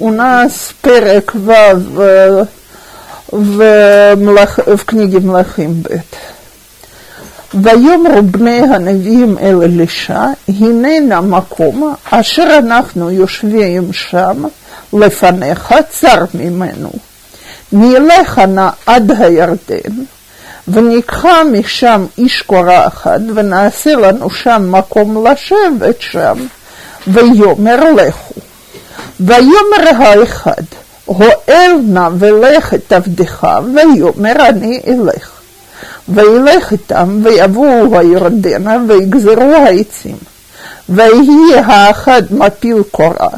У нас перек в, в, млах, в книге Млахим Бет. ויאמרו בני הנביאים אל אלישע, הננה מקום אשר אנחנו יושבים שם לפניך צר ממנו. נלך נא עד הירדן, וניקחה משם איש קורה אחד, ונעשה לנו שם מקום לשבת שם, ויאמר לכו. ויאמר האחד, הואל נא ולך את עבדך, ויאמר אני אלך. וילך איתם, ויבואו הירדנה, ויגזרו העצים. ויהי האחד מפיל קורה,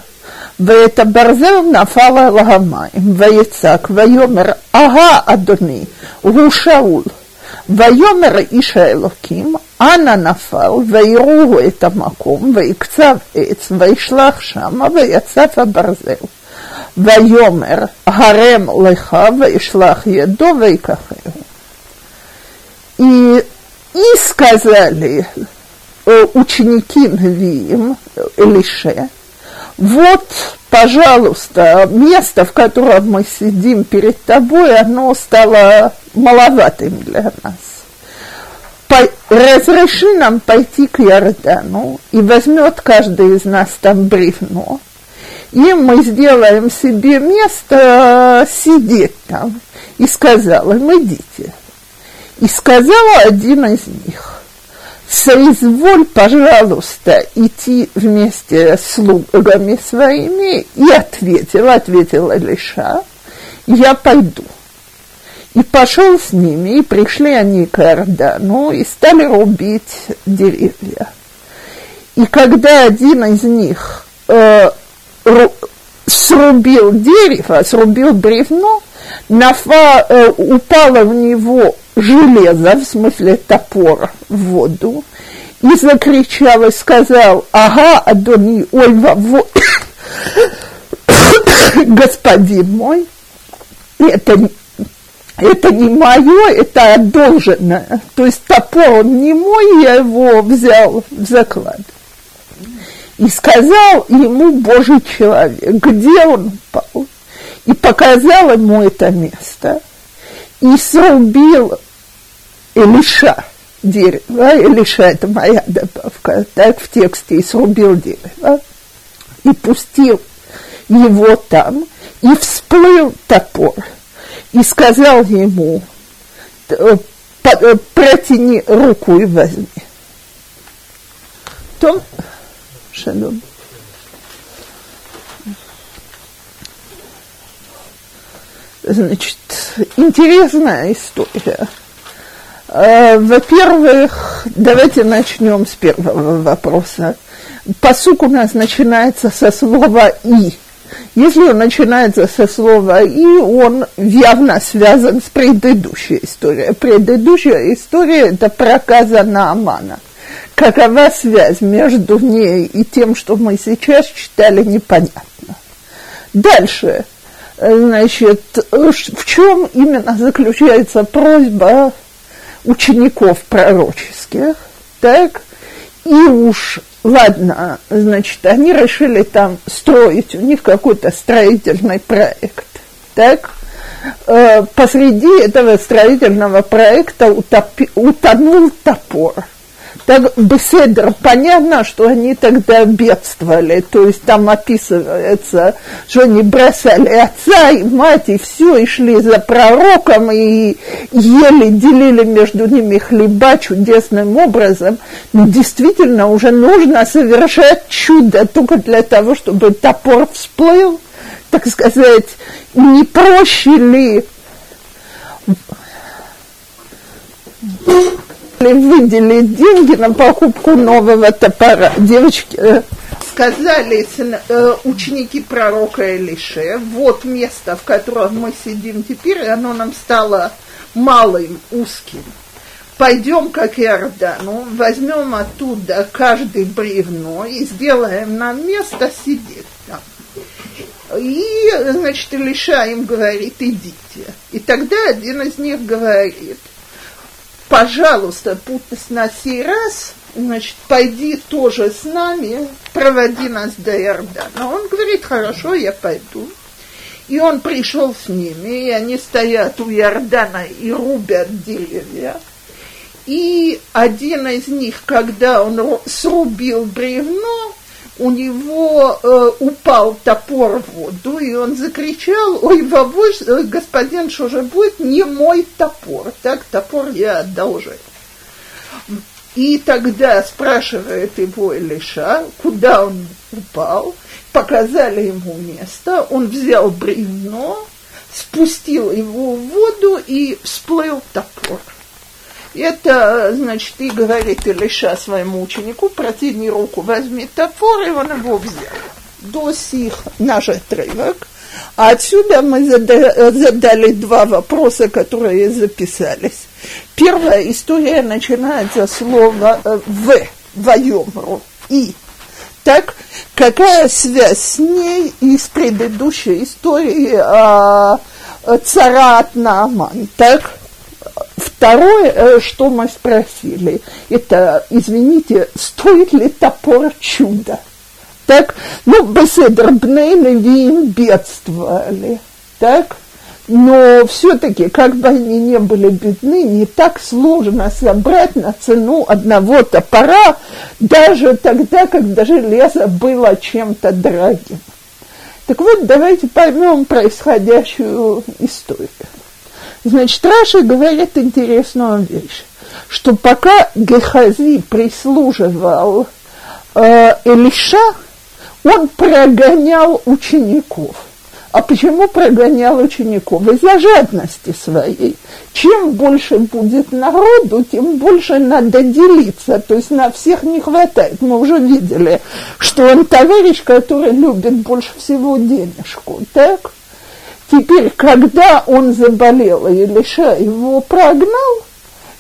ואת הברזל נפל על המים, ויצעק, ויאמר, אהה אדוני, הוא שאול. ויאמר איש האלוקים, אנה נפל, ויראו את המקום, ויקצב עץ, וישלח שמה, ויצף הברזל. ויאמר, הרם לך, וישלח ידו, ויקחהו. И, и сказали ученики Навиим, Элише, вот, пожалуйста, место, в котором мы сидим перед тобой, оно стало маловатым для нас. Разреши нам пойти к Иордану, и возьмет каждый из нас там бревно, и мы сделаем себе место сидеть там. И сказал им, идите. И сказал один из них, соизволь, пожалуйста, идти вместе с слугами своими, и ответил, ответил Илиша, я пойду. И пошел с ними, и пришли они к Иордану, и стали рубить деревья. И когда один из них э, ру, срубил дерево, срубил бревно, нафа, э, упало в него железо, в смысле топор, в воду, и закричал и сказал, ага, Адони, ой, во, господин мой, это, это не мое, это одолженное. То есть топор он не мой, я его взял в заклад. И сказал ему Божий человек, где он упал, и показал ему это место, и срубил Илиша дерево, Илиша это моя добавка, так в тексте, и срубил дерево, и пустил его там, и всплыл топор, и сказал ему, «Э, протяни руку и возьми. То, шалом. Значит, интересная история. Э, во-первых, давайте начнем с первого вопроса. Посук у нас начинается со слова «и». Если он начинается со слова «и», он явно связан с предыдущей историей. Предыдущая история – это проказа Наамана. Какова связь между ней и тем, что мы сейчас читали, непонятно. Дальше – Значит, в чем именно заключается просьба учеников пророческих, так? И уж, ладно, значит, они решили там строить, у них какой-то строительный проект, так? Э, посреди этого строительного проекта утопи, утонул топор – так беседр, понятно, что они тогда бедствовали, то есть там описывается, что они бросали отца и мать, и все, и шли за пророком, и ели, делили между ними хлеба чудесным образом. Но действительно уже нужно совершать чудо только для того, чтобы топор всплыл, так сказать, не проще ли выделить деньги на покупку нового топора. Девочки э, сказали э, ученики пророка Элише, вот место, в котором мы сидим теперь, оно нам стало малым, узким. Пойдем к Иордану, возьмем оттуда каждый бревно и сделаем нам место сидеть там. И, значит, Илиша им говорит, идите. И тогда один из них говорит – пожалуйста, пусть на сей раз значит, пойди тоже с нами, проводи нас до Иордана. Он говорит, хорошо, я пойду. И он пришел с ними, и они стоят у Иордана и рубят деревья. И один из них, когда он срубил бревно, у него э, упал топор в воду, и он закричал, ой, вовой, э, господин, что же будет, не мой топор, так, топор я одолжил. И тогда спрашивает его Илиша, куда он упал, показали ему место, он взял бревно, спустил его в воду и всплыл топор. Это, значит, и говорит Илиша своему ученику, протяни руку, возьми топор, и он его взял. До сих наш отрывок. А отсюда мы задали два вопроса, которые записались. Первая история начинается с слова э, «в», «воемру», «и». Так, какая связь с ней и с предыдущей историей о царат Нааман? Так, Второе, э, что мы спросили, это, извините, стоит ли топор чуда? Так, ну, Беседр Бней Левиим бедствовали, так, но все-таки, как бы они не были бедны, не так сложно собрать на цену одного топора, даже тогда, когда железо было чем-то дорогим. Так вот, давайте поймем происходящую историю. Значит, Раша говорит интересную вещь, что пока Гехази прислуживал э, Элиша, он прогонял учеников. А почему прогонял учеников? Из-за жадности своей. Чем больше будет народу, тем больше надо делиться. То есть на всех не хватает. Мы уже видели, что он товарищ, который любит больше всего денежку. Так? Теперь, когда он заболел, и Илиша его прогнал,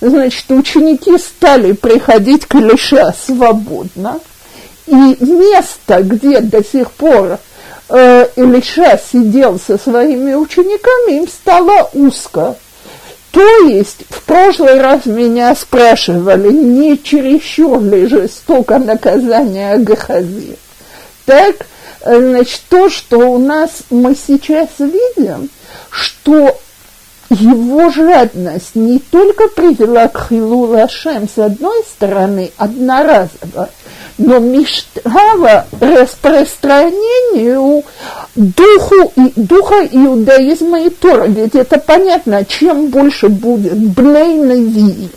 значит, ученики стали приходить к Илиша свободно, и место, где до сих пор э, Илиша сидел со своими учениками, им стало узко. То есть, в прошлый раз меня спрашивали, не чересчур ли жестоко наказание Гахази. Так, значит, то, что у нас мы сейчас видим, что его жадность не только привела к Хилу Лашем с одной стороны, одноразово, но мешала распространению духу, и, духа иудаизма и Тора. Ведь это понятно, чем больше будет Бней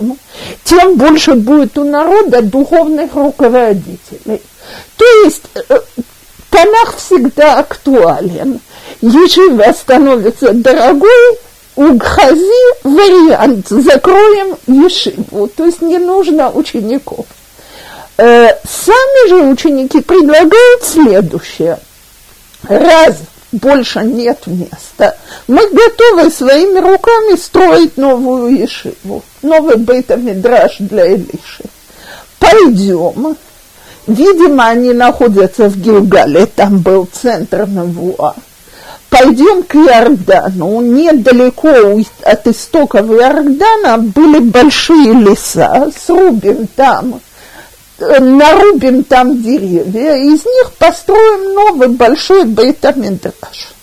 тем больше будет у народа духовных руководителей. То есть э, Танах всегда актуален. Ешива становится дорогой, у Гхази вариант, закроем ешиву, то есть не нужно учеников. Э, сами же ученики предлагают следующее. Раз больше нет места, мы готовы своими руками строить новую ешиву, новый бейта-мидраж для Илиши. Пойдем, Видимо, они находятся в Гилгале, там был центр Навуа. Пойдем к Иордану. Недалеко от истоков Иордана были большие леса. Срубим там, э, нарубим там деревья, из них построим новый большой бейтамидраж.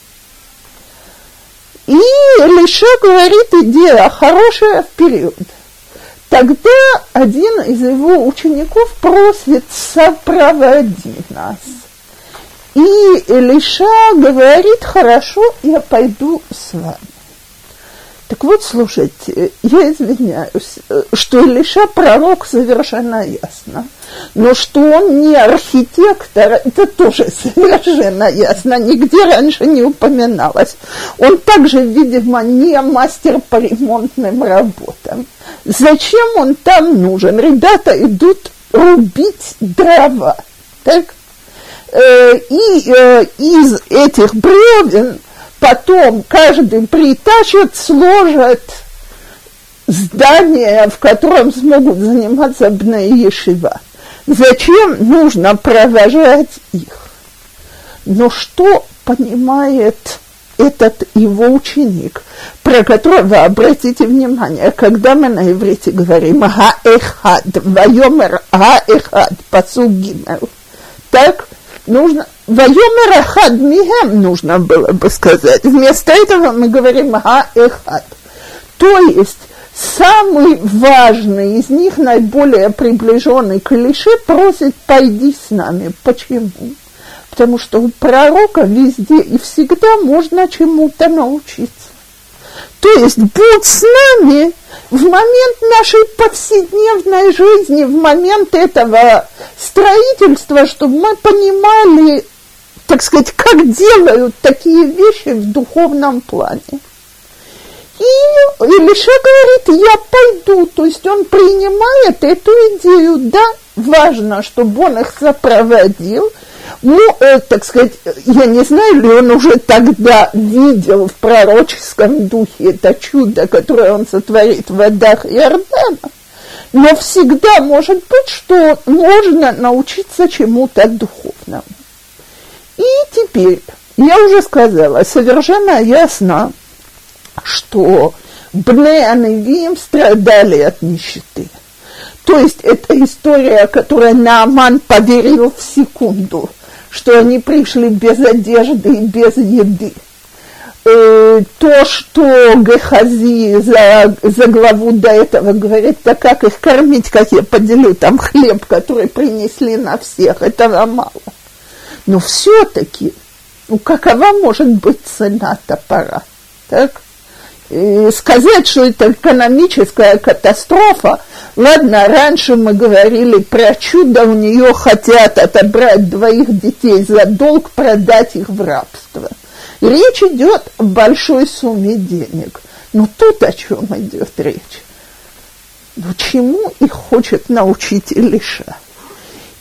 И Лиша говорит, идея хорошая, вперед. Тогда один из его учеников просит сопроводи нас. И Илиша говорит, хорошо, я пойду с вами. Так вот, слушайте, я извиняюсь, что Илиша пророк совершенно ясно, но что он не архитектор, это тоже совершенно ясно, нигде раньше не упоминалось. Он также, видимо, не мастер по ремонтным работам. Зачем он там нужен? Ребята идут рубить дрова, так? Э, и э, из этих бревен потом каждый притащит, сложит здание, в котором смогут заниматься Ешива. Зачем нужно провожать их? Но что понимает этот его ученик, про которого, обратите внимание, когда мы на иврите говорим «ха-эхад», «вайомер ха-эхад», «пасук гимел», так нужно «вайомер ахад мигем» нужно было бы сказать. Вместо этого мы говорим «ха-эхад». То есть самый важный из них, наиболее приближенный к Илише, просит «пойди с нами». Почему? Потому что у пророка везде и всегда можно чему-то научиться. То есть будь с нами в момент нашей повседневной жизни, в момент этого строительства, чтобы мы понимали, так сказать, как делают такие вещи в духовном плане. И Илиша говорит, я пойду, то есть он принимает эту идею, да, важно, чтобы он их сопроводил, ну, э, так сказать, я не знаю, ли он уже тогда видел в пророческом духе это чудо, которое он сотворит в водах Иордана, но всегда может быть, что можно научиться чему-то духовному. И теперь, я уже сказала, совершенно ясно, что Бне Аневим страдали от нищеты. То есть это история, которой Нааман поверил в секунду, что они пришли без одежды и без еды. Э, то, что Гехази за, за главу до этого говорит, так как их кормить, как я поделю там хлеб, который принесли на всех, этого мало. Но все-таки, ну какова может быть цена топора? Так? И сказать, что это экономическая катастрофа, ладно, раньше мы говорили про чудо, у нее хотят отобрать двоих детей за долг, продать их в рабство. речь идет о большой сумме денег. Но тут о чем идет речь? Ну, чему их хочет научить Илиша?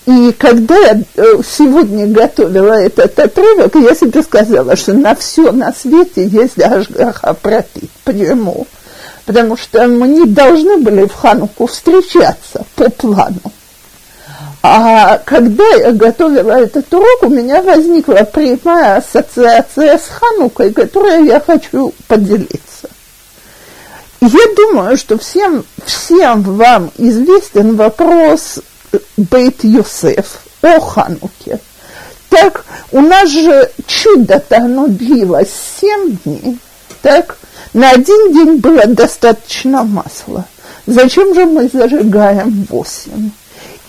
И когда я э, сегодня готовила этот отрывок, я себе сказала, что на все на свете есть Ашгаха Протит. Почему? Потому что мы не должны были в Хануку встречаться по плану. А когда я готовила этот урок, у меня возникла прямая ассоциация с Ханукой, которой я хочу поделиться. Я думаю, что всем, всем вам известен вопрос Бейт Йосеф о Хануке. Так, у нас же чудо-то оно длилось семь дней, так, на один день было достаточно масла. Зачем же мы зажигаем восемь?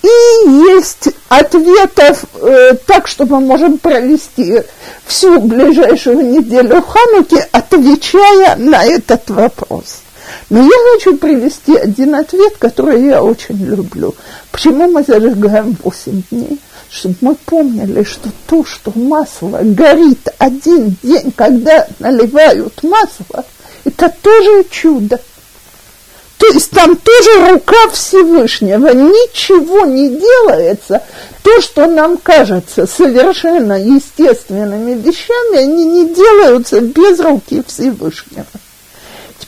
И есть ответов э, так, что мы можем провести всю ближайшую неделю Хануки, отвечая на этот вопрос. Но я хочу привести один ответ, который я очень люблю. Почему мы зажигаем 8 дней? Чтобы мы помнили, что то, что масло горит один день, когда наливают масло, это тоже чудо. То есть там тоже рука Всевышнего, ничего не делается. То, что нам кажется совершенно естественными вещами, они не делаются без руки Всевышнего.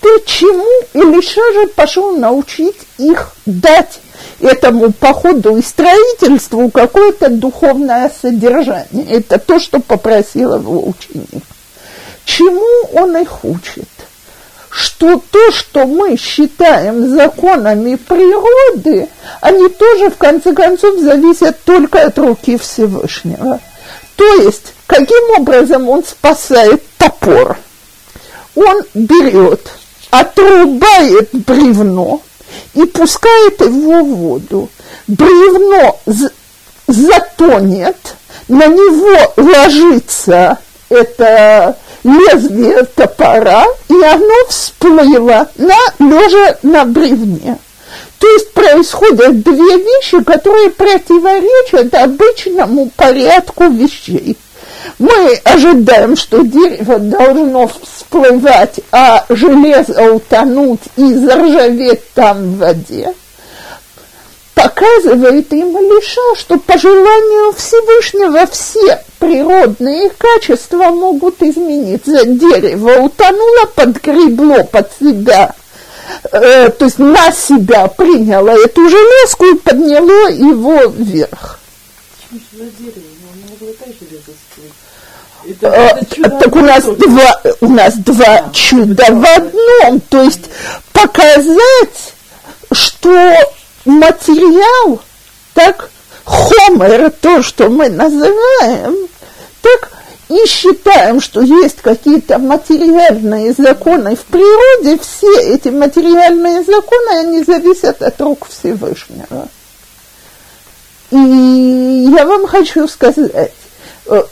Теперь чему Илиша же пошел научить их дать этому походу и строительству какое-то духовное содержание. Это то, что попросил его ученик. Чему он их учит? Что то, что мы считаем законами природы, они тоже, в конце концов, зависят только от руки Всевышнего. То есть, каким образом он спасает топор? Он берет отрубает бревно и пускает его в воду. Бревно затонет, на него ложится это лезвие топора, и оно всплыло на, лежа на бревне. То есть происходят две вещи, которые противоречат обычному порядку вещей. Мы ожидаем, что дерево должно всплывать, а железо утонуть и заржаветь там в воде. Показывает им Лиша, что по желанию Всевышнего все природные качества могут измениться. Дерево утонуло, подгребло под себя э, то есть на себя приняло эту железку и подняло его вверх. Это, это а, так у нас два, у нас два да, чуда в одном, то есть показать, что материал, так, хомер, то, что мы называем, так, и считаем, что есть какие-то материальные законы в природе, все эти материальные законы, они зависят от рук Всевышнего. И я вам хочу сказать, э,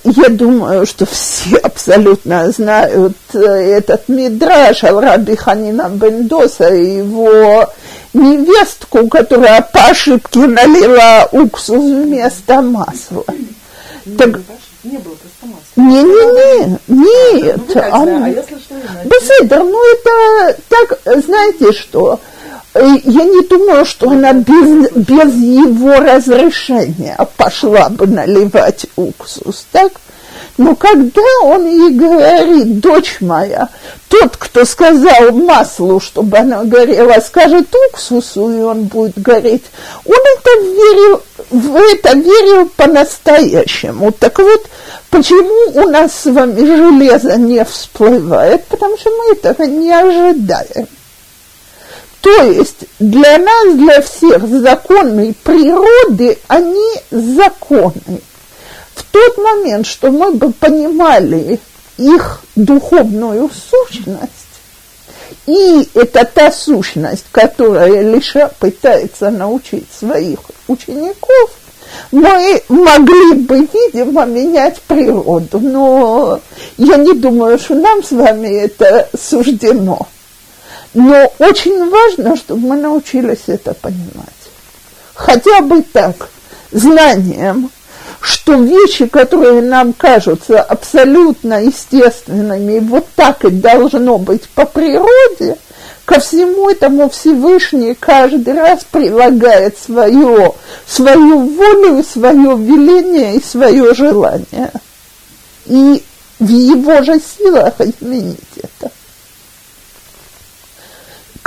я думаю, что все абсолютно знают э, этот мидраж al Раби Ханина Бендоса и его невестку, которая по ошибке налила уксус вместо масла. Так, не было просто масла. Не-не-не, нет. Ну, а, а если что Беседер, ну это так, знаете что, э, я не думаю, что она без, без его разрешения пошла бы наливать уксус, так? Но когда он ей говорит, дочь моя, тот, кто сказал маслу, чтобы она горела, скажет уксусу, и он будет гореть, он это верил, в это верил по-настоящему. Так вот, почему у нас с вами железо не всплывает? Потому что мы этого не ожидаем. То есть для нас, для всех законы природы, они законы в тот момент, что мы бы понимали их духовную сущность, и это та сущность, которая Лиша пытается научить своих учеников, мы могли бы, видимо, менять природу, но я не думаю, что нам с вами это суждено. Но очень важно, чтобы мы научились это понимать. Хотя бы так, знанием, что вещи, которые нам кажутся абсолютно естественными, вот так и должно быть по природе, ко всему этому Всевышний каждый раз прилагает свое, свою волю, свое веление и свое желание. И в его же силах изменить это.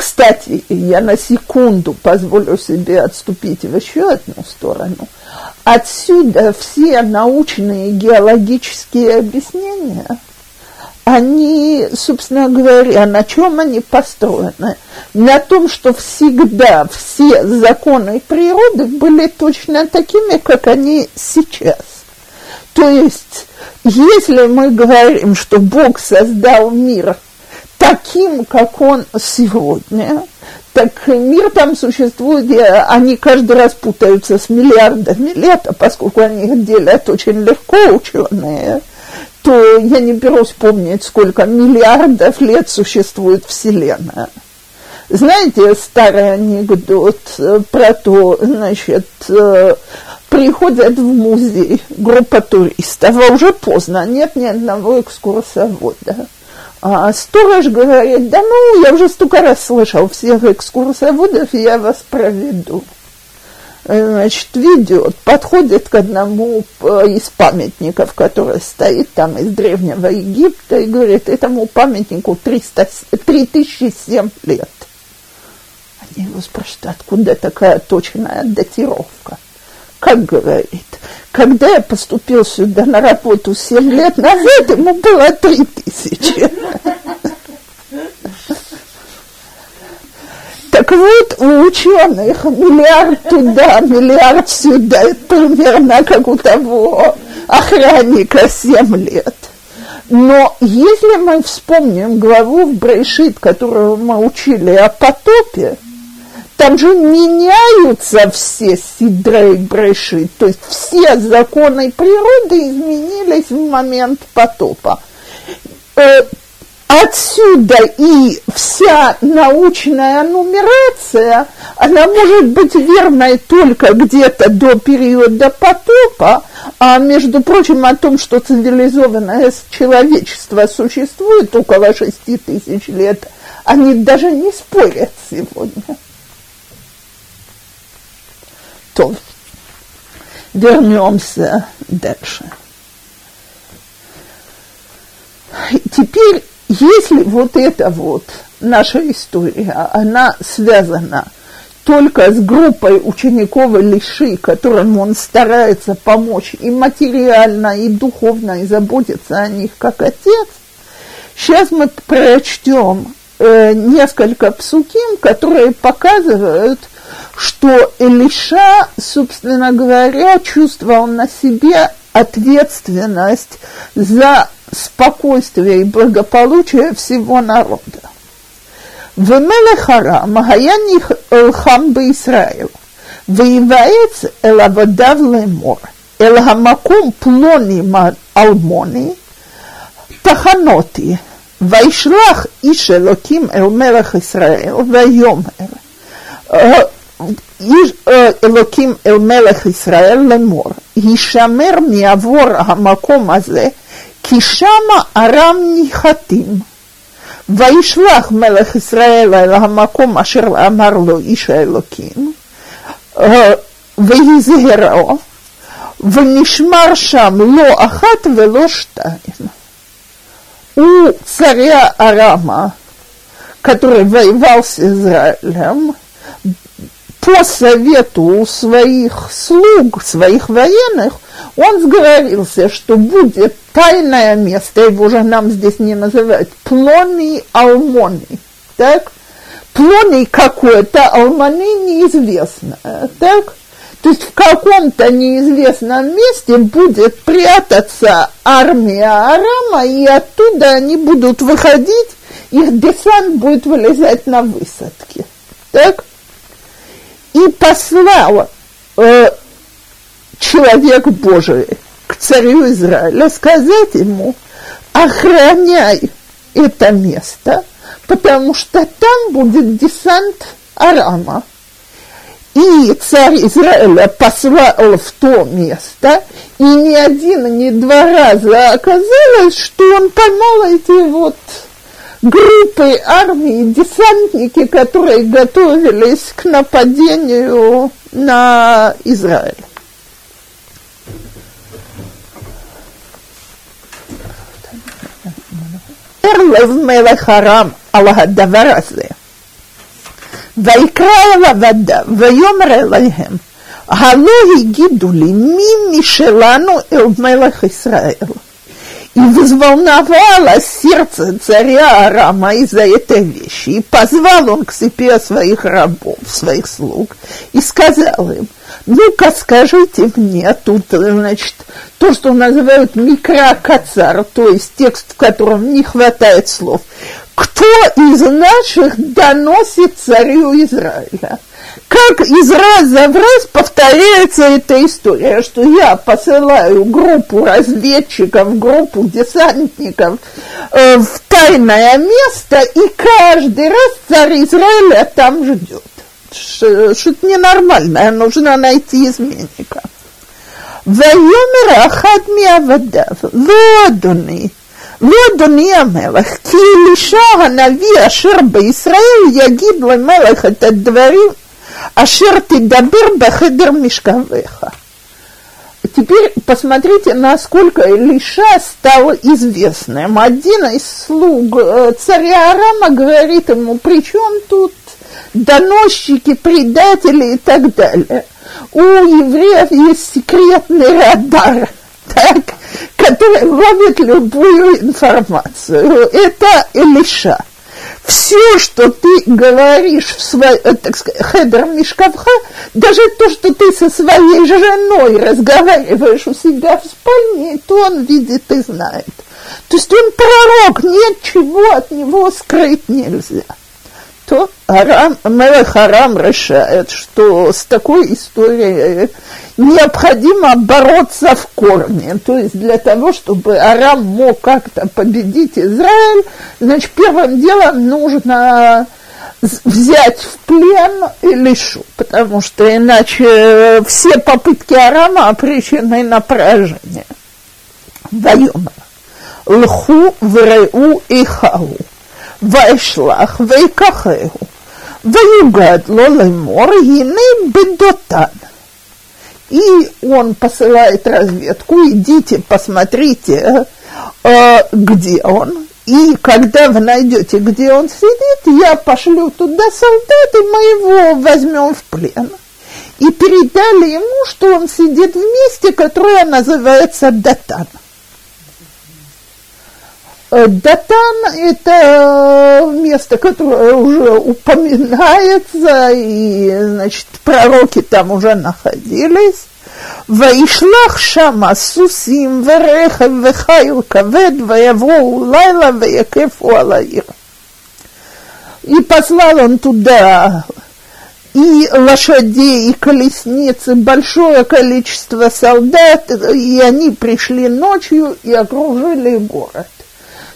Кстати, я на секунду позволю себе отступить в еще одну сторону. Отсюда все научные геологические объяснения, они, собственно говоря, на чем они построены? На том, что всегда все законы природы были точно такими, как они сейчас. То есть, если мы говорим, что Бог создал мир – таким, как он сегодня, так мир там существует, они каждый раз путаются с миллиардами лет, а поскольку они их делят очень легко, ученые, то я не берусь помнить, сколько миллиардов лет существует Вселенная. Знаете старый анекдот про то, значит, приходят в музей группа туристов, а уже поздно, нет ни одного экскурсовода. А сторож говорит, да ну, я уже столько раз слышал всех экскурсоводов, я вас проведу. Значит, ведет, подходит к одному из памятников, который стоит там из Древнего Египта, и говорит, этому памятнику 300, 3007 лет. Они его спрашивают, откуда такая точная датировка? Как говорит, когда я поступил сюда на работу 7 лет назад, ему было 3 тысячи. Так вот, у ученых миллиард туда, миллиард сюда, это примерно как у того охранника 7 лет. Но если мы вспомним главу в Брейшит, которую мы учили о потопе, там же меняются все сидрей брешит, то есть все законы природы изменились в момент потопа. Э, отсюда и вся научная нумерация, она может быть верной только где-то до периода потопа, а между прочим о том, что цивилизованное человечество существует около шести тысяч лет, они даже не спорят сегодня. То, вернемся дальше. Теперь, если вот эта вот наша история, она связана только с группой учеников Лиши, которым он старается помочь и материально, и духовно, и заботиться о них как отец, сейчас мы прочтем э, несколько псуким, которые показывают, что Элиша, собственно говоря, чувствовал на себе ответственность за спокойствие и благополучие всего народа. В Мелехара Магаяни Элхам бы Израил, воеваец Элавадав Лемор, Элхамакум Плони Алмони, Таханоти, Вайшлах Ишелоким Элмелах Израил, Вайомер. Э, איש אלוקים אל מלך ישראל לאמור, הישמר מעבור המקום הזה, כי שמה ארם ניחתים. וישלח מלך ישראל אל המקום אשר אמר לו איש האלוקים, ויזהרו, ונשמר שם לא אחת ולא שתיים. У царя Арама, который воевал с Израилем, по совету своих слуг, своих военных, он сговорился, что будет тайное место, его же нам здесь не называют, плоный алмони, так? Плоный какой-то, алмани неизвестно, так? То есть в каком-то неизвестном месте будет прятаться армия Арама, и оттуда они будут выходить, их десант будет вылезать на высадки. Так? И послал э, человек Божий к царю Израиля сказать ему, охраняй это место, потому что там будет десант Арама. И царь Израиля послал в то место, и ни один, ни два раза оказалось, что он поймал эти вот группы армии, десантники, которые готовились к нападению на Израиль. לב מלך ארם על הדבר הזה. ויקרא אל עבדיו, ויאמר אליהם, הלא הגידו לי מי משלנו אל מלך ישראל. И взволновало сердце царя Арама из-за этой вещи. И позвал он к себе своих рабов, своих слуг, и сказал им, ну-ка скажите мне, тут, значит, то, что называют микрокацар, то есть текст, в котором не хватает слов Кто из наших доносит царю Израиля? как из раза в раз повторяется эта история, что я посылаю группу разведчиков, группу десантников э, в тайное место, и каждый раз царь Израиля там ждет. Что-то ненормальное, нужно найти изменника. ויאמר אחד מעבדיו, לא אדוני, לא אדוני המלך, כי אלישע הנביא אשר בישראל יגיד למלך את הדברים Ашер ты добер бахедер мишкавеха. Теперь посмотрите, насколько Илиша стал известным. Один из слуг э, царя Арама говорит ему, при чем тут доносчики, предатели и так далее. У евреев есть секретный радар, так, который ловит любую информацию. Это Илиша все, что ты говоришь в свой, э, так сказать, хедер мишкавха, даже то, что ты со своей женой разговариваешь у себя в спальне, то он видит и знает. То есть он пророк, ничего от него скрыть нельзя то Арам, Мелех Арам решает, что с такой историей необходимо бороться в корне. То есть для того, чтобы Арам мог как-то победить Израиль, значит, первым делом нужно взять в плен Илишу, потому что иначе все попытки Арама обречены на поражение. Вайома. Лху, Вреу и Хау. וישלח ויקחהו. ויוגד לו לאמור, הנה бедотан. И он посылает разведку, идите, посмотрите, э, где он, и и когда вы найдете, где он сидит, я пошлю туда солдат, и мы его возьмем в плен. И передали ему, что он сидит в месте, которое называется Датан. Э, Датан – это место, которое уже упоминается, и, значит, пророки там уже находились. וישלח שמה סוסים ורכב וחיל כבד ויבואו לילה ויקפו על העיר. И послал он туда и лошадей, и колесницы, большое количество солдат, и они пришли ночью и окружили город.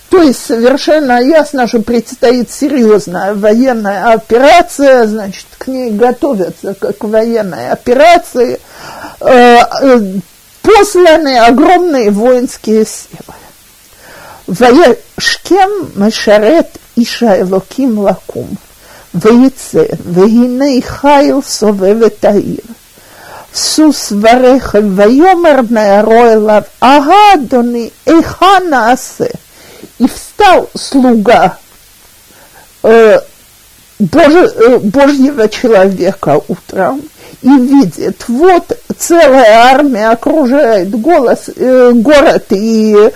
То есть совершенно ясно, что предстоит серьезная военная операция, значит, к ней готовятся как к военной операции – Э, э, посланы огромные воинские силы. וישכם משרת איש האלוקים לקום, ויצא, והנה חיל סובב את העיר. סוס ורכב, ויאמר נערו אליו, אהה אדוני, היכן נעשה? И встал слуга э, Божьего человека утром и видит, вот целая армия окружает голос, э, город и,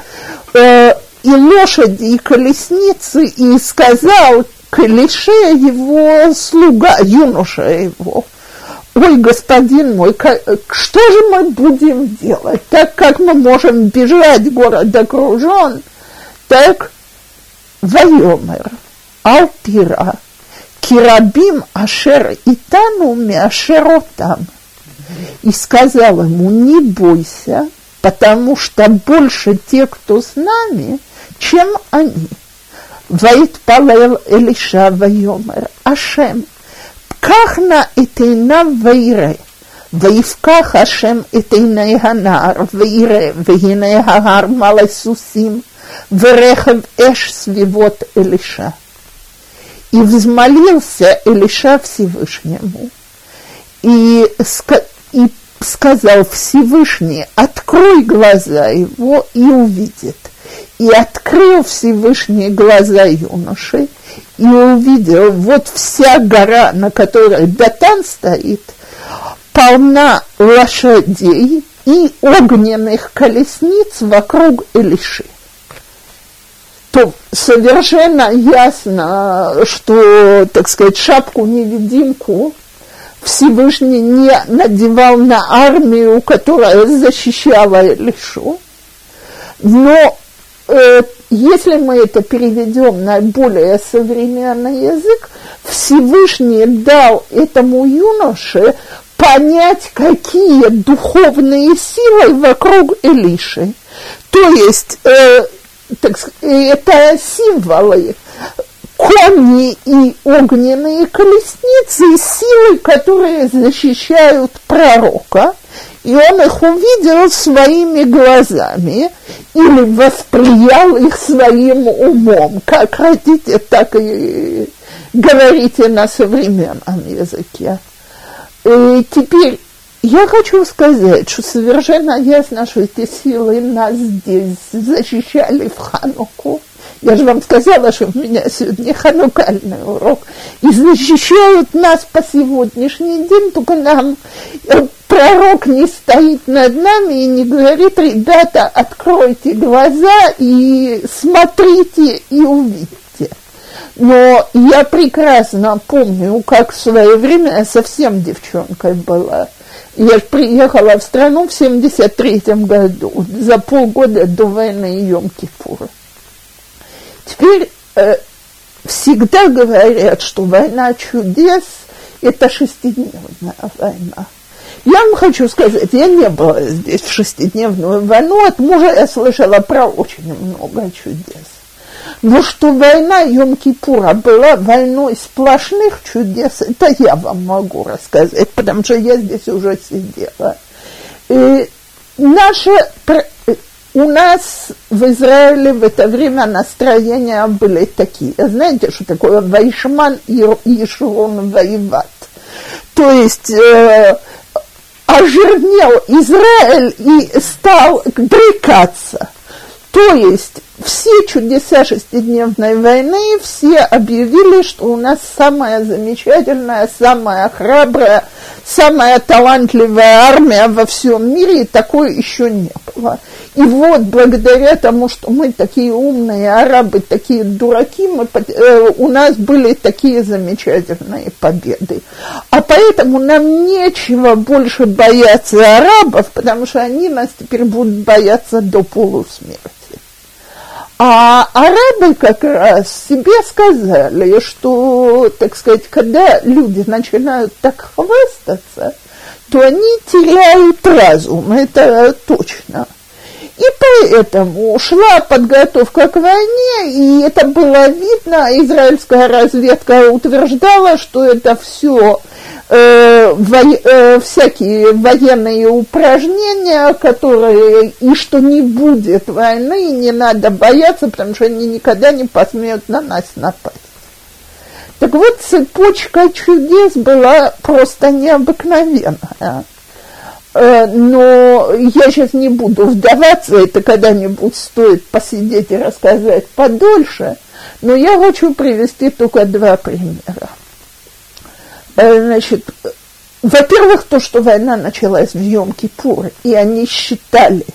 э, и лошади, и колесницы, и сказал Калише его слуга, юноша его, ой, господин мой, как, что же мы будем делать? Так как мы можем бежать, город окружен, так Вайомер, Алпира, Кирабим Ашер Итану Миашеротам. И сказал ему, не бойся, потому что больше те, кто с нами, чем они. Ваит Палел Элиша Вайомер Ашем, кахна этейна вайре, ויפקח השם את עיני הנער ויראה, והנה ההר מלא סוסים ורכב אש סביבות אלישע. И взмолился Илиша Всевышнему, и, и сказал Всевышний, открой глаза его и увидит. И открыл Всевышний глаза юноши и увидел, вот вся гора, на которой Датан стоит, полна лошадей и огненных колесниц вокруг Илиши то совершенно ясно, что, так сказать, шапку-невидимку Всевышний не надевал на армию, которая защищала Илишу. Но э, если мы это переведем на более современный язык, Всевышний дал этому юноше понять, какие духовные силы вокруг Илиши. То есть э, так, это символы. Кони и огненные колесницы, силы, которые защищают пророка, и он их увидел своими глазами или восприял их своим умом. Как хотите, так и говорите на современном языке. И теперь я хочу сказать, что совершенно ясно, что эти силы нас здесь защищали в Хануку. Я же вам сказала, что у меня сегодня ханукальный урок. И защищают нас по сегодняшний день, только нам э, пророк не стоит над нами и не говорит, ребята, откройте глаза и смотрите и увидите. Но я прекрасно помню, как в свое время я совсем девчонкой была – я приехала в страну в 73 году, за полгода до войны Йом-Кипура. Теперь э, всегда говорят, что война чудес – это шестидневная война. Я вам хочу сказать, я не была здесь в шестидневную войну, от мужа я слышала про очень много чудес. Но что война Йом-Кипура была войной сплошных чудес, это я вам могу рассказать, потому что я здесь уже сидела. И наше, у нас в Израиле в это время настроения были такие. Знаете, что такое Вайшман и Ешурон воевать? То есть э, ожирнел Израиль и стал брекаться. То есть все чудеса шестидневной войны, все объявили, что у нас самая замечательная, самая храбрая, самая талантливая армия во всем мире, и такой еще не было. И вот благодаря тому, что мы такие умные арабы, такие дураки, мы, э, у нас были такие замечательные победы. А поэтому нам нечего больше бояться арабов, потому что они нас теперь будут бояться до полусмерти. А арабы как раз себе сказали, что, так сказать, когда люди начинают так хвастаться, то они теряют разум, это точно. И поэтому шла подготовка к войне, и это было видно, израильская разведка утверждала, что это все э, во, э, всякие военные упражнения, которые и что не будет войны, и не надо бояться, потому что они никогда не посмеют на нас напасть. Так вот, цепочка чудес была просто необыкновенная. Э, но я сейчас не буду вдаваться, это когда-нибудь стоит посидеть и рассказать подольше, но я хочу привести только два примера. Э, значит, во-первых, то, что война началась в Йом-Кипур, и они считали,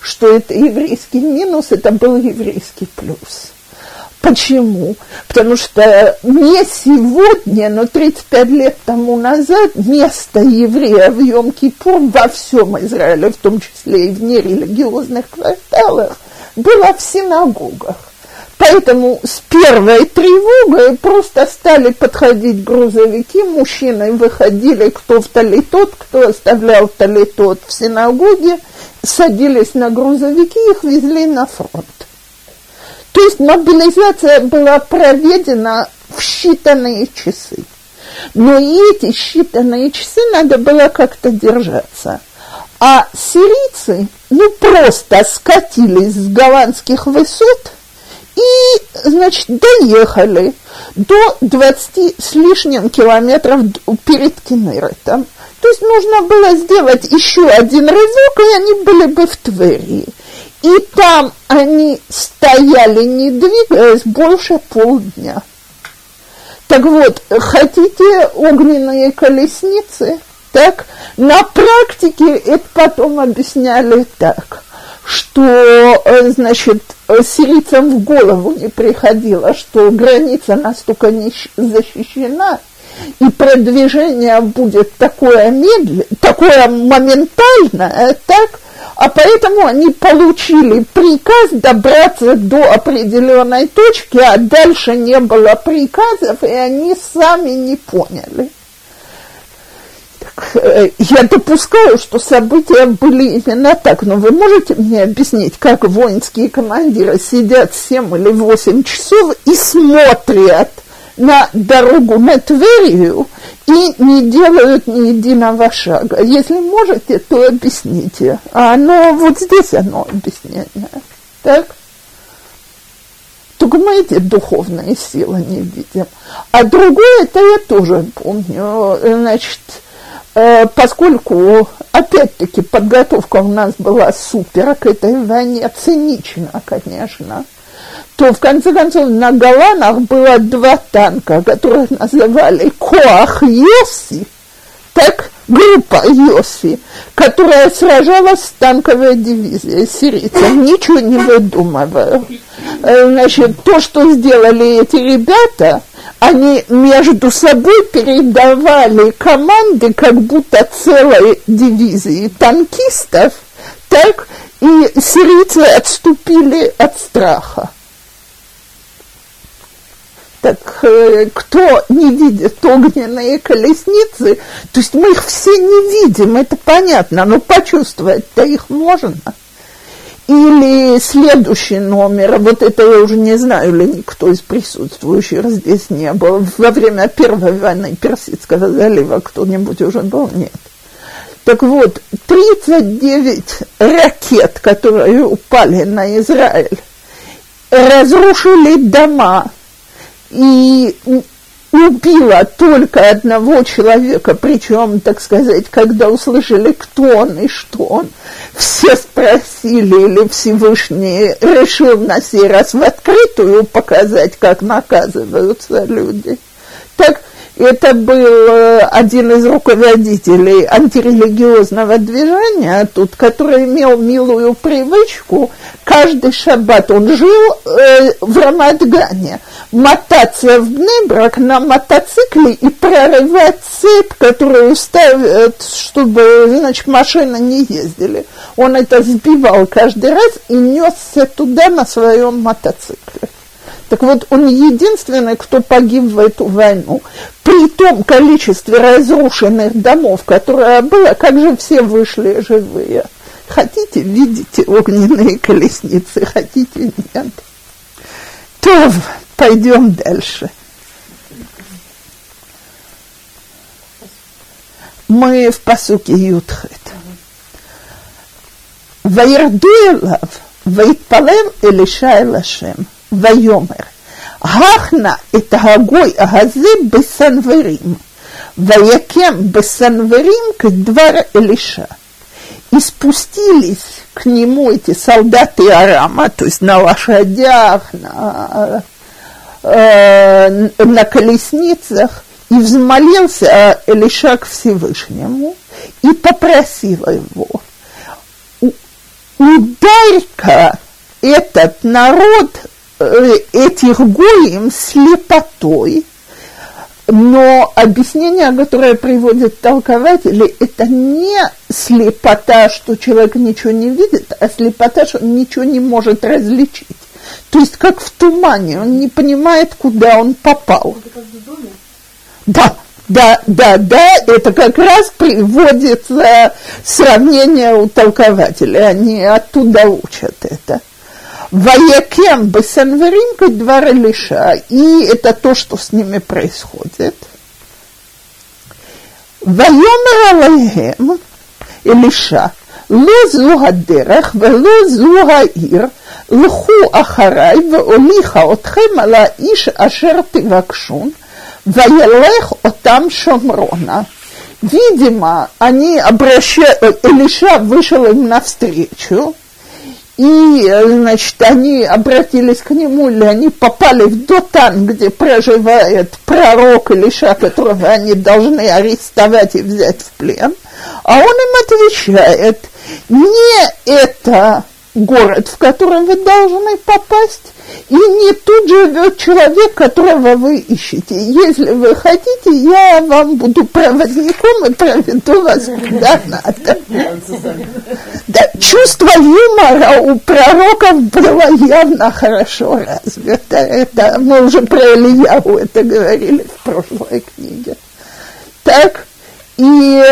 что это еврейский минус, это был еврейский плюс. Почему? Потому что не сегодня, но 35 лет тому назад место еврея в Йом-Кипур во всем Израиле, в том числе и в нерелигиозных кварталах, было в синагогах. Поэтому с первой тревогой просто стали подходить грузовики, мужчины выходили, кто в талитот, кто оставлял талитот в синагоге, садились на грузовики, их везли на фронт. То есть мобилизация была проведена в считанные часы. Но и эти считанные часы надо было как-то держаться. А сирийцы, ну, просто скатились с голландских высот – и, значит, доехали до 20 с лишним километров перед Кенеретом. То есть нужно было сделать еще один рывок, и они были бы в Твери. И там они стояли, не двигаясь, больше полдня. Так вот, хотите огненные колесницы? Так, на практике это потом объясняли так что, э, значит, сирийцам в голову не приходило, что граница настолько не защищена, и продвижение будет такое медленное, такое моментальное, так, а поэтому они получили приказ добраться до определенной точки, а дальше не было приказов, и они сами не поняли. Э, я допускаю, что события были именно так, но вы можете мне объяснить, как воинские командиры сидят 7 или 8 часов и смотрят на дорогу на Тверию и не делают ни единого шага. Если можете, то объясните. А оно вот здесь оно объяснение. Так? Только мы эти духовные силы не видим. А другое, это я тоже помню. Значит, Э, поскольку, опять-таки, подготовка у нас была супер к этой войне, цинично, конечно, то, в конце концов, на Голанах было два танка, которых называли Коах Йоси, так, группа Йоси, которая сражалась с танковой дивизией сирийцев, ничего не выдумывая. Э, значит, то, что сделали эти ребята – они между собой передавали команды как будто целой дивизии танкистов, так и сирийцы отступили от страха. Так э, кто не видит огненные колесницы, то есть мы их все не видим, это понятно, но почувствовать-то их можно – или следующий номер, вот это я уже не знаю, или никто из присутствующих здесь не был. Во время Первой войны Персидского залива кто-нибудь уже был? Нет. Так вот, 39 ракет, которые упали на Израиль, разрушили дома и убила только одного человека, причем, так сказать, когда услышали, кто он и что он, все спросили, или Всевышний решил на сей раз в открытую показать, как наказываются люди. Так это был э, один из руководителей антирелигиозного движения тут, который имел милую привычку. Каждый шаббат он жил э, в Рамадгане. Мотаться в Бнебрак на мотоцикле и прорывать цепь, которую ставят, чтобы, значит, машины не ездили. Он это сбивал каждый раз и несся туда на своем мотоцикле. Так вот, он единственный, кто погиб в эту войну. При том количестве разрушенных домов, которое было, как же все вышли живые. Хотите, видите огненные колесницы, хотите, нет. То, пойдем дальше. Мы в посуке Ютхет. Ваирду Элав, Ваитпалем Элиша Элашем – ויאמר, הכנה את הגוי הזה בסנוורים, ויקם בסנוורים כדבר אלישע. И спустились к нему эти солдаты Арама, то есть на лошадях, на, э, на колесницах, и взмолился Элиша к Всевышнему и попросил его, ударь-ка этот народ Э, этих гоим слепотой, но объяснение, которое приводят толкователи, это не слепота, что человек ничего не видит, а слепота, что он ничего не может различить. То есть как в тумане, он не понимает, куда он попал. Да, да, да, да, это как раз приводится сравнение у толкователей, они оттуда учат это. Ваякем бесанверим кедвар Элиша. И это то, что с ними происходит. Вайомер алейхем Элиша. לא זו הדרך ולא זו העיר, לכו אחריי והוליכה אתכם על האיש אשר תבקשון, וילך אותם шомрона. Видимо, они обращают, Илиша вышел им навстречу, и, значит, они обратились к нему, или они попали в Дотан, где проживает пророк Илиша, которого они должны арестовать и взять в плен. А он им отвечает, не это город, в который вы должны попасть, и не тут живет человек, которого вы ищете. Если вы хотите, я вам буду проводником и проведу вас куда надо. Да, чувство юмора у пророков было явно хорошо развито. Это, мы уже про Ильяву это говорили в прошлой книге. Так, и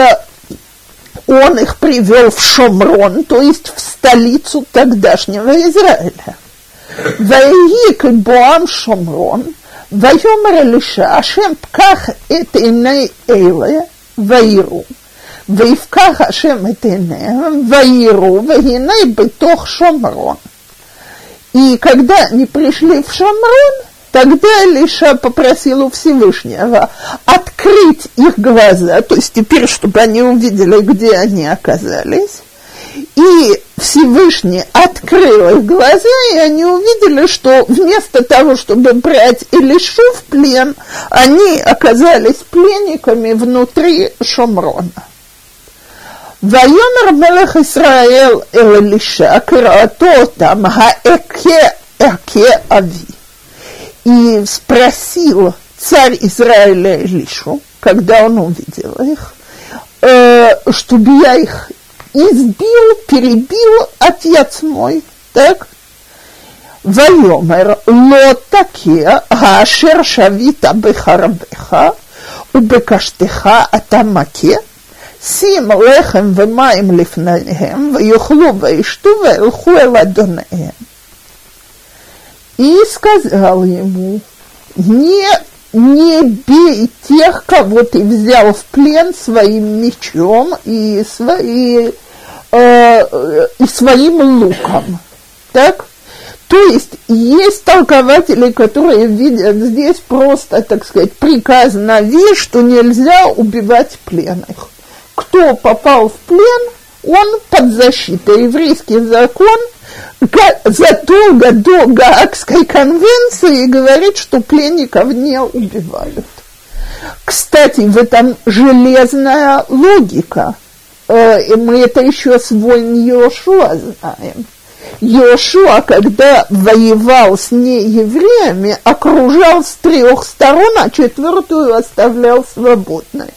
он их привел в Шомрон, то есть в столицу тогдашнего Израиля. ויהי כבואם שומרון, ויאמר אלישע, השם פקח את עיני אלה ויראו. ויפקח השם את עיניהם, ויראו, והנה בתוך шомрон. И когда они пришли в Шомрон, тогда Лиша попросил у Всевышнего открыть их глаза, то есть теперь, чтобы они увидели, где они оказались, и Всевышний открыл их глаза, и они увидели, что вместо того, чтобы брать Илишу в плен, они оказались пленниками внутри Шомрона. ויאמר מלך ישראל אל אלישע, קראתו אותם, האכה אכה אבי. И спросил царь Израиля Илишу, когда он увидел их, э, чтобы я их избил, перебил отец мой, так? ויאמר לא תקיע האשר שבית בחרבך ובקשתך אתה מכה שים לחם ומים לפניהם ויאכלו וישתו וילכו אל אדוניהם. и сказал ему, не, не бей тех, кого ты взял в плен своим мечом и, свои, э, и своим луком. Так? То есть есть толкователи, которые видят здесь просто, так сказать, приказ на вещь, что нельзя убивать пленных. Кто попал в плен, он под защитой. Еврейский закон задолго до Гаагской конвенции говорит, что пленников не убивают. Кстати, в этом железная логика. Э, мы это еще с войн Йошуа знаем. Йошуа, когда воевал с неевреями, окружал с трех сторон, а четвертую оставлял свободной.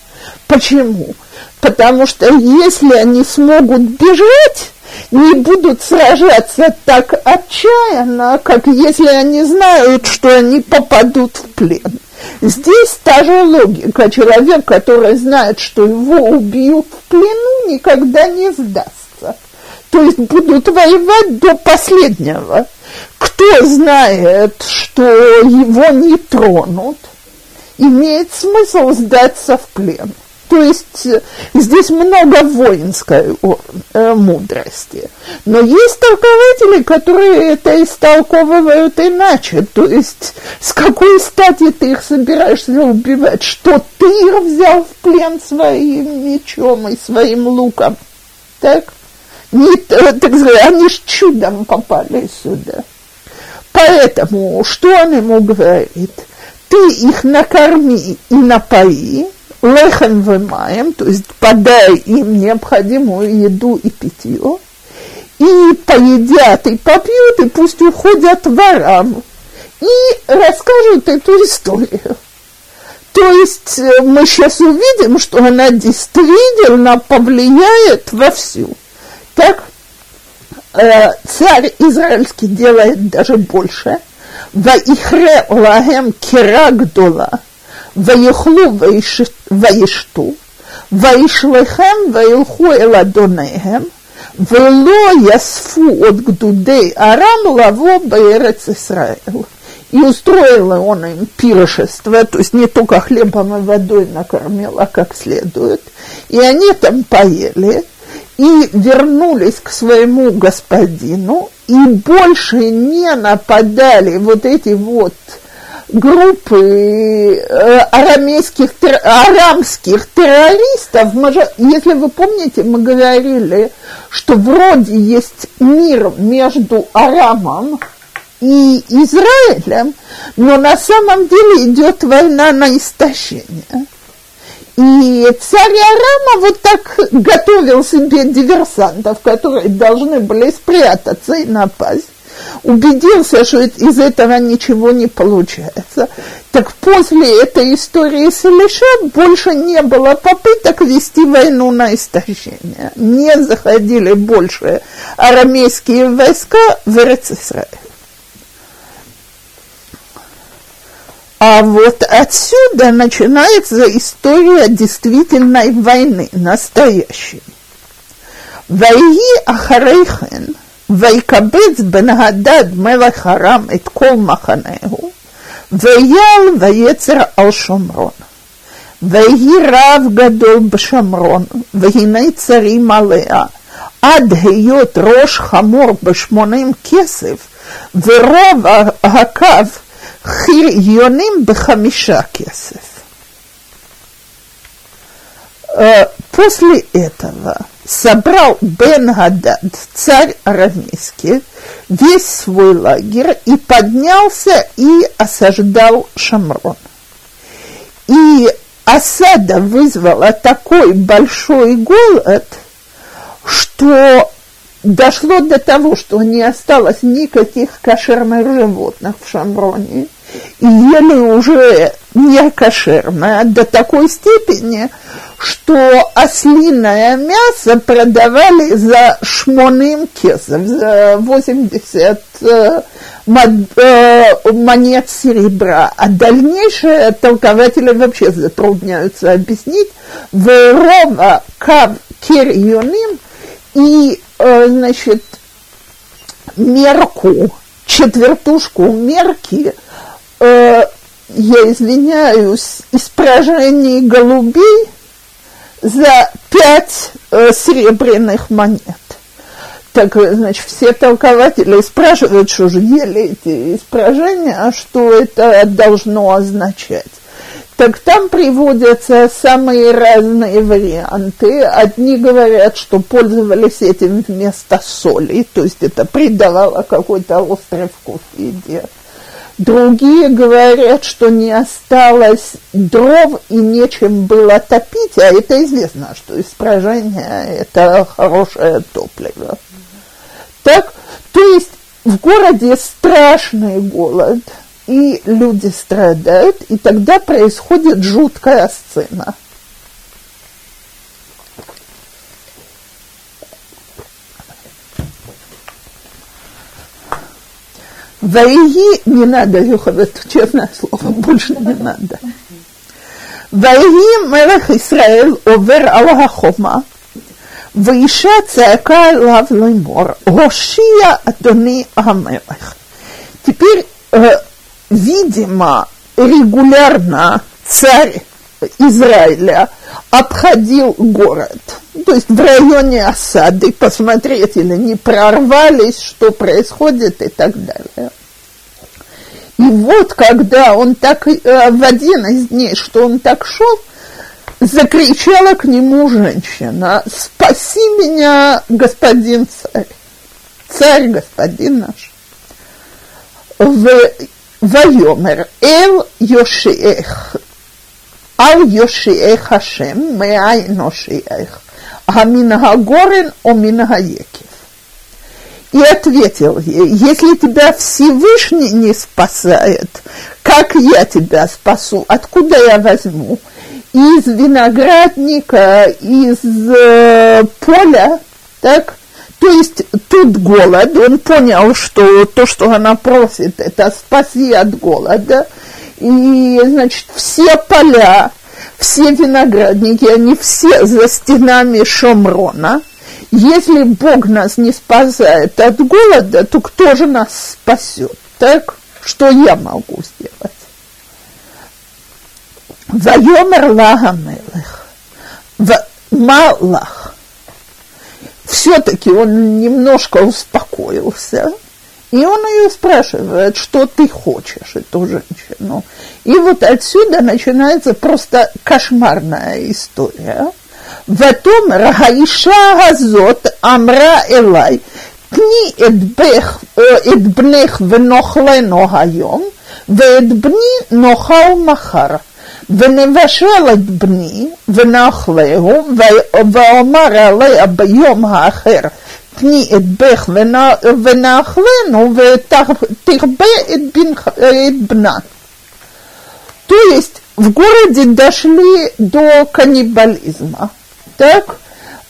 Почему? Потому что если они смогут бежать, не будут сражаться так отчаянно, как если они знают, что они попадут в плен. Здесь та же логика. Человек, который знает, что его убьют в плену, никогда не сдастся. То есть будут воевать до последнего. Кто знает, что его не тронут, имеет смысл сдаться в плен. То есть э, здесь много воинской э, мудрости. Но есть толкователи, которые это истолковывают иначе. То есть с какой стати ты их собираешься убивать? Что ты их взял в плен своим мечом и своим луком? Так? Не, э, так сказать, они ж чудом попали сюда. Поэтому что он ему говорит? Ты их накорми и напои, лехем вымаем, то есть подай им необходимую еду и питье, и поедят, и попьют, и пусть уходят ворам, и расскажут эту историю. То есть э, мы сейчас увидим, что она действительно повлияет во всю. Так, э, царь израильский делает даже больше. Ваихре лагем кирагдола – ויאכלו וישתו, וישלחם וילכו אל אדוניהם, ולא יאספו עוד גדודי ארם לבוא בארץ ישראל. И устроил он им пиршество, то есть не только хлебом и водой накормил, а как следует. И они там поели, и вернулись к своему господину, и больше не нападали вот эти вот группы э, арамейских, арамских террористов, если вы помните, мы говорили, что вроде есть мир между Арамом и Израилем, но на самом деле идет война на истощение. И царь Арама вот так готовил себе диверсантов, которые должны были спрятаться и напасть убедился, что из этого ничего не получается. Так после этой истории с Илиша больше не было попыток вести войну на истощение. Не заходили больше арамейские войска в Израиль. А вот отсюда начинается история действительной войны, настоящей. Вайи Ахарейхен – ויקבץ בן הדד מלך ארם את כל מחנהו, ויעל ויצר על שומרון. ויהי רב גדול בשומרון, והנה צרים עליה, עד היות ראש חמור בשמונים כסף, ורוב הקו חיריונים בחמישה כסף. После этого собрал Бен Гадад, царь арамейский, весь свой лагерь и поднялся и осаждал Шамрон. И осада вызвала такой большой голод, что дошло до того, что не осталось никаких кошерных животных в Шамроне, и ели уже не кошерное до такой степени, что ослиное мясо продавали за шмоным кесов, за 80 э, э, монет серебра. А дальнейшие толкователи вообще затрудняются объяснить. Верова кав кирьоним и, э, значит, мерку, четвертушку мерки – я извиняюсь, испражений голубей за пять э, серебряных монет. так, значит, все толкователи спрашивают, что же ели эти испражения, а что это должно означать. Так там приводятся самые разные варианты. Одни говорят, что пользовались этим вместо соли, то есть это придавало какой-то острый вкус еде. Другие говорят, что не осталось дров и нечем было топить, а это известно, что испражение – это хорошее топливо. Так, то есть в городе страшный голод, и люди страдают, и тогда происходит жуткая сцена. Ваиги не надо, Юховет, честное слово, больше не надо. Ваиги мелех Исраэль овер Аллахома, ואישה צעקה עליו לאמור, הושיע אדוני המלך. Теперь, э, видимо, регулярно царь Израиля обходил город, то есть в районе осады, посмотреть или не прорвались, что происходит и так далее. И вот когда он так, э, в один из дней, что он так шел, закричала к нему женщина, «Спаси меня, господин царь, царь господин наш!» В Вайомер Эл Йошиэх Ал Йошиэх Хашем, Меай Ношиэх, Аминагорен Оминагекев. И ответил ей, если тебя Всевышний не спасает, как я тебя спасу, откуда я возьму? Из виноградника, из э, поля, так? То есть тут голод, он понял, что то, что она просит, это спаси от голода – и, значит, все поля, все виноградники, они все за стенами Шомрона. Если Бог нас не спасает от голода, то кто же нас спасет? Так, что я могу сделать? Вайомер лагамелых, малах. Все-таки он немножко успокоился, и он ее спрашивает, что ты хочешь, эту женщину. И вот отсюда начинается просто кошмарная история. ותאמר האישה הזאת אמרה אליי, תני את בנך ונאכלנו היום, ואת בני נאכל מחר. ונבשל את בני ונאכלהו, ואומר עליה ביום האחר, תני את בך ונאכלנו, ותרבה את бна. То есть в городе дошли до каннибализма. Так?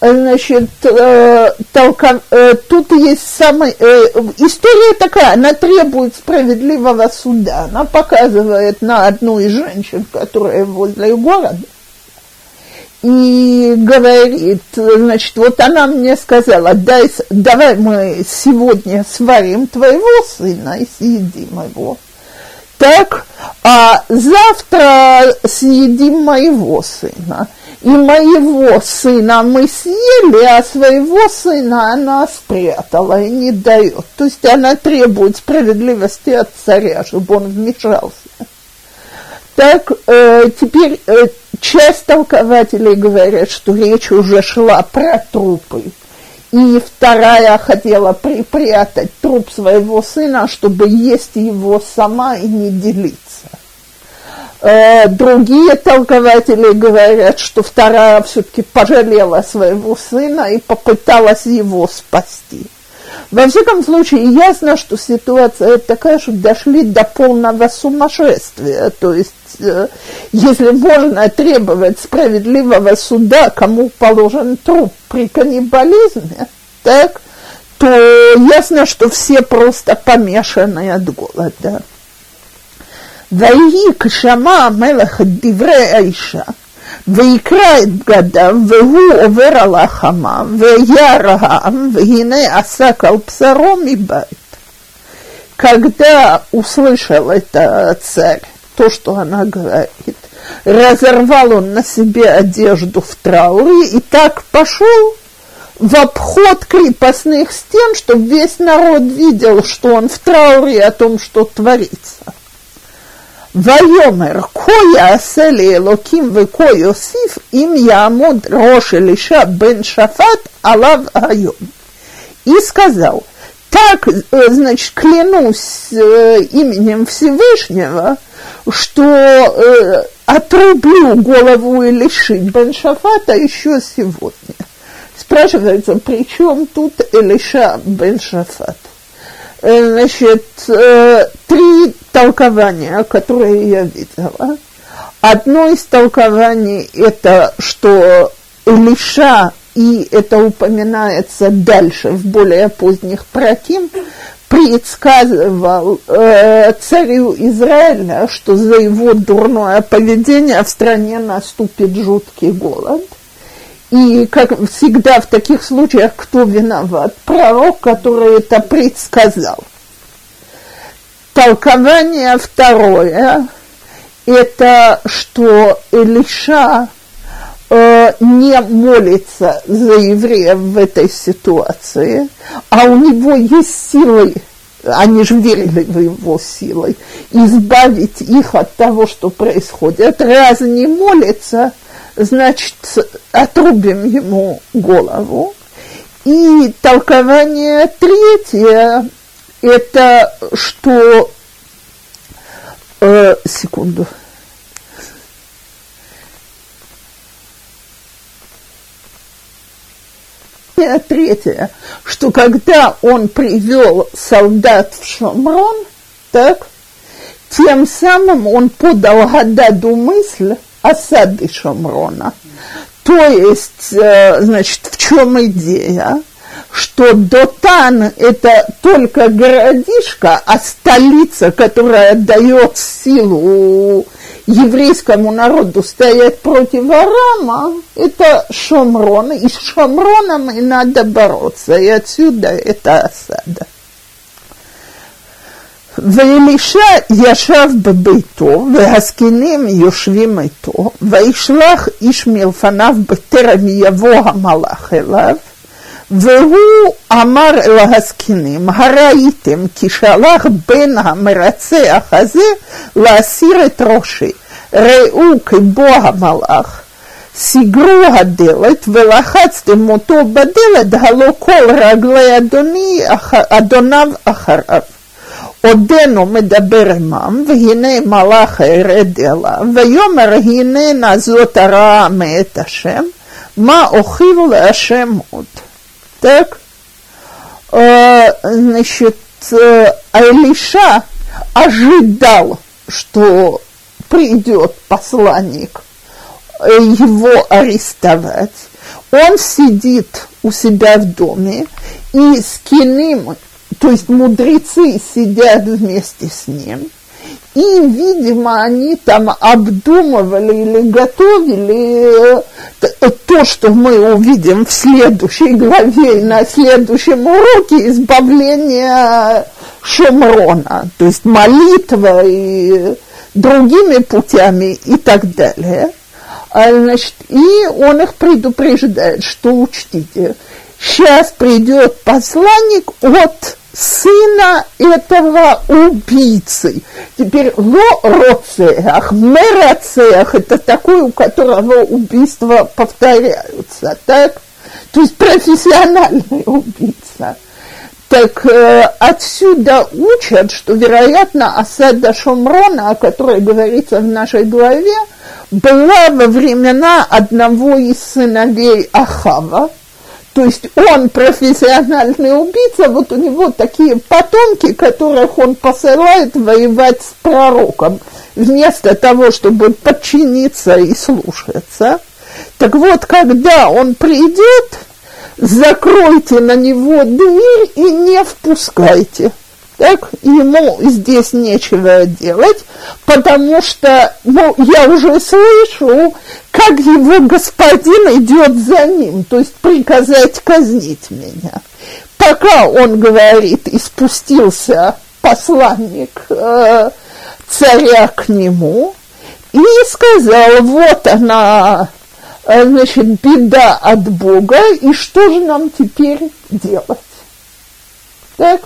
значит, э, толка, э, тут есть самая, э, история такая, она требует справедливого суда. Она показывает на одну из женщин, которая возле города, и говорит, значит, вот она мне сказала, дай, давай мы сегодня сварим твоего сына и съедим его. Так, а завтра съедим моего сына и моего сына мы съели, а своего сына она спрятала и не дает. То есть она требует справедливости от царя, чтобы он вмешался. Так, э, теперь э, часть толкователей говорят, что речь уже шла про трупы. И вторая хотела припрятать труп своего сына, чтобы есть его сама и не делиться. Э, другие толкователи говорят, что вторая все-таки пожалела своего сына и попыталась его спасти. Во всяком случае, ясно, что ситуация такая, что дошли до полного сумасшествия. То есть, э, если можно требовать справедливого суда, кому положен труп при каннибализме, так, то ясно, что все просто помешаны от голода. ויהי כשמע המלך את דברי האישה, ויקרא את בגדיו, והוא עובר על החמה, וירא העם, והנה עסק על בשרו מבית. Когда услышал это царь, то, что она говорит, разорвал он на себе одежду в трауре и так пошел, в обход крепостных стен, чтобы весь народ видел, что он в трауре о том, что творится. ויאמר, כה יעשה לאלוקים וכה יוסיף, אם יעמוד ראש אלישע בן שפט עליו היום. И сказал, так, значит, клянусь именем Всевышнего, что э, отрублю голову Илиши бен Шафата еще сегодня. Спрашивается, при чем тут Элиша бен Шафат? Значит, три толкования, которые я видела. Одно из толкований это, что Илиша, и это упоминается дальше, в более поздних праким, предсказывал э, царю Израиля, что за его дурное поведение в стране наступит жуткий голод. И, как всегда в таких случаях, кто виноват? Пророк, который это предсказал. Толкование второе – это что Илиша э, не молится за евреев в этой ситуации, а у него есть силы, они же верили в его силы, избавить их от того, что происходит. Раз не молится, значит, отрубим ему голову. И толкование третье, это что... Э, секунду. Третье, что когда он привел солдат в Шамрон, так, тем самым он подал Гададу мысль осады Шамрона. То есть, э, значит, в чем идея? Что Дотан – это только городишко, а столица, которая дает силу еврейскому народу стоять против Арама, это Шомрон, и с Шомроном и надо бороться, и отсюда это осада. ואלישע ישב בביתו, והזקנים יושבים איתו, וישלח איש מלפניו בטרם יבוא המלאך אליו, והוא אמר אל הזקנים, הראיתם כי שלח בן המרצח הזה להסיר את ראשי, ראו כבוא המלאך, סגרו הדלת ולחצתם אותו בדלת, הלא כל רגלי אדוני, אדוניו אחריו. עודנו מדבר עמם, והנה מלאך ירד אליו, ויאמר הננה זאת הרעה מאת השם, מה אוכיב להשם עוד. Так, значит, Алиша ожидал, что придет посланник его арестовать. Он сидит у себя в доме, и с Киним то есть мудрецы сидят вместе с ним, и, видимо, они там обдумывали или готовили э, то, что мы увидим в следующей главе и на следующем уроке избавления Шемрона, то есть молитва и другими путями и так далее. А, значит, и он их предупреждает, что учтите, сейчас придет посланник от сына этого убийцы. Теперь ло роцеах, мерацеах, это такой, у которого убийства повторяются, так? То есть профессиональный убийца. Так э, отсюда учат, что, вероятно, осада Шомрона, о которой говорится в нашей главе, была во времена одного из сыновей Ахава, то есть он профессиональный убийца, вот у него такие потомки, которых он посылает воевать с пророком, вместо того, чтобы подчиниться и слушаться. Так вот, когда он придет, закройте на него дверь и не впускайте так, ему здесь нечего делать, потому что, ну, я уже слышу, как его господин идет за ним, то есть приказать казнить меня. Пока он говорит, и спустился посланник э, царя к нему, и сказал, вот она, э, значит, беда от Бога, и что же нам теперь делать? Так?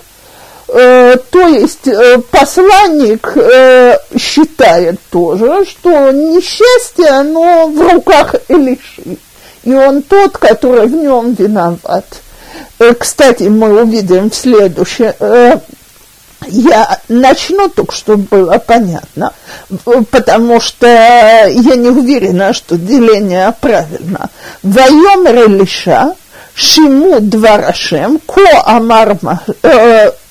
Э, то есть э, посланник э, считает тоже, что несчастье, оно в руках Элиши, и он тот, который в нем виноват. Кстати, мы увидим в следующем, я начну только, чтобы было понятно, потому что я не уверена, что деление правильно. Вайомер Элиша, Шиму Дварашем, Ко Амар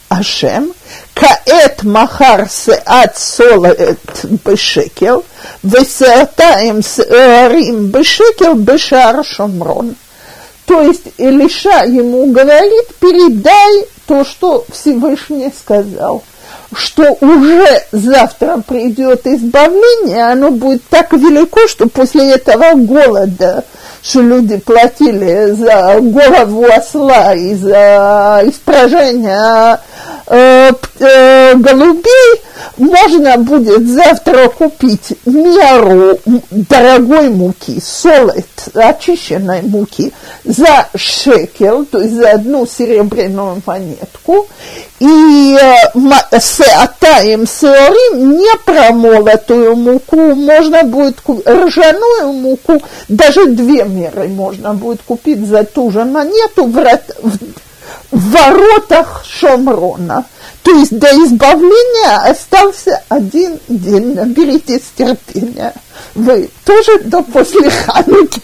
Ашем, Каэт Махар Сеат Солет Бешекел, Весеатаем Сеарим Бешекел Бешар Шомрон. То есть Илиша ему говорит, передай то, что Всевышний сказал, что уже завтра придет избавление, оно будет так велико, что после этого голода, что люди платили за голову осла и за испражение э, э, голубей, можно будет завтра купить меру дорогой муки, солод, очищенной муки, за шекел, то есть за одну серебряную монетку, и э, с атаем сеорим непромолотую муку можно будет купить, ржаную муку, даже две меры можно будет купить за ту же монету в, в, в воротах Шомрона. То есть до избавления остался один день. Наберитесь терпения. Вы тоже до после Хануки.